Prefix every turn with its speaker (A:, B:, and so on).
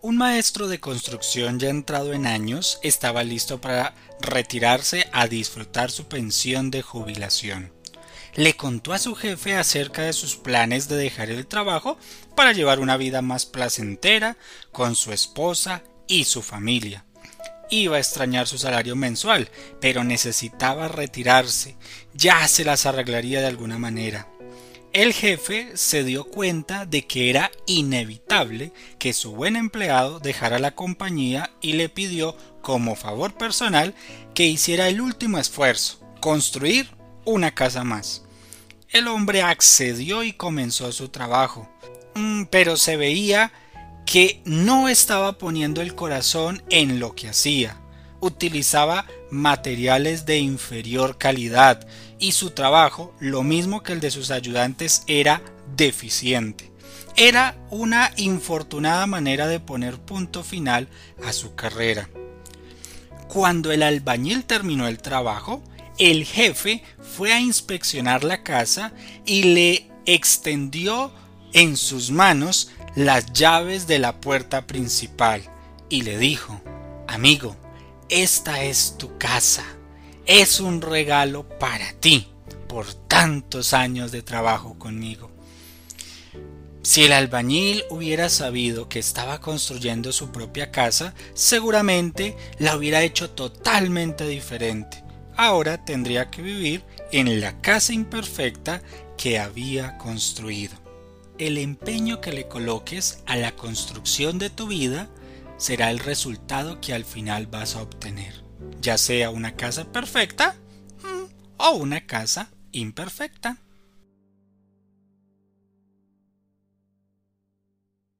A: Un maestro de construcción ya entrado en años estaba listo para retirarse a disfrutar su pensión de jubilación. Le contó a su jefe acerca de sus planes de dejar el trabajo para llevar una vida más placentera con su esposa y su familia. Iba a extrañar su salario mensual, pero necesitaba retirarse. Ya se las arreglaría de alguna manera. El jefe se dio cuenta de que era inevitable que su buen empleado dejara la compañía y le pidió como favor personal que hiciera el último esfuerzo, construir una casa más. El hombre accedió y comenzó su trabajo, mm, pero se veía que no estaba poniendo el corazón en lo que hacía. Utilizaba materiales de inferior calidad y su trabajo, lo mismo que el de sus ayudantes, era deficiente. Era una infortunada manera de poner punto final a su carrera. Cuando el albañil terminó el trabajo, el jefe fue a inspeccionar la casa y le extendió en sus manos las llaves de la puerta principal y le dijo Amigo, esta es tu casa es un regalo para ti por tantos años de trabajo conmigo. Si el albañil hubiera sabido que estaba construyendo su propia casa, seguramente la hubiera hecho totalmente diferente. Ahora tendría que vivir en la casa imperfecta que había construido. El empeño que le coloques a la construcción de tu vida será el resultado que al final vas a obtener ya sea una casa perfecta mm, o una casa imperfecta.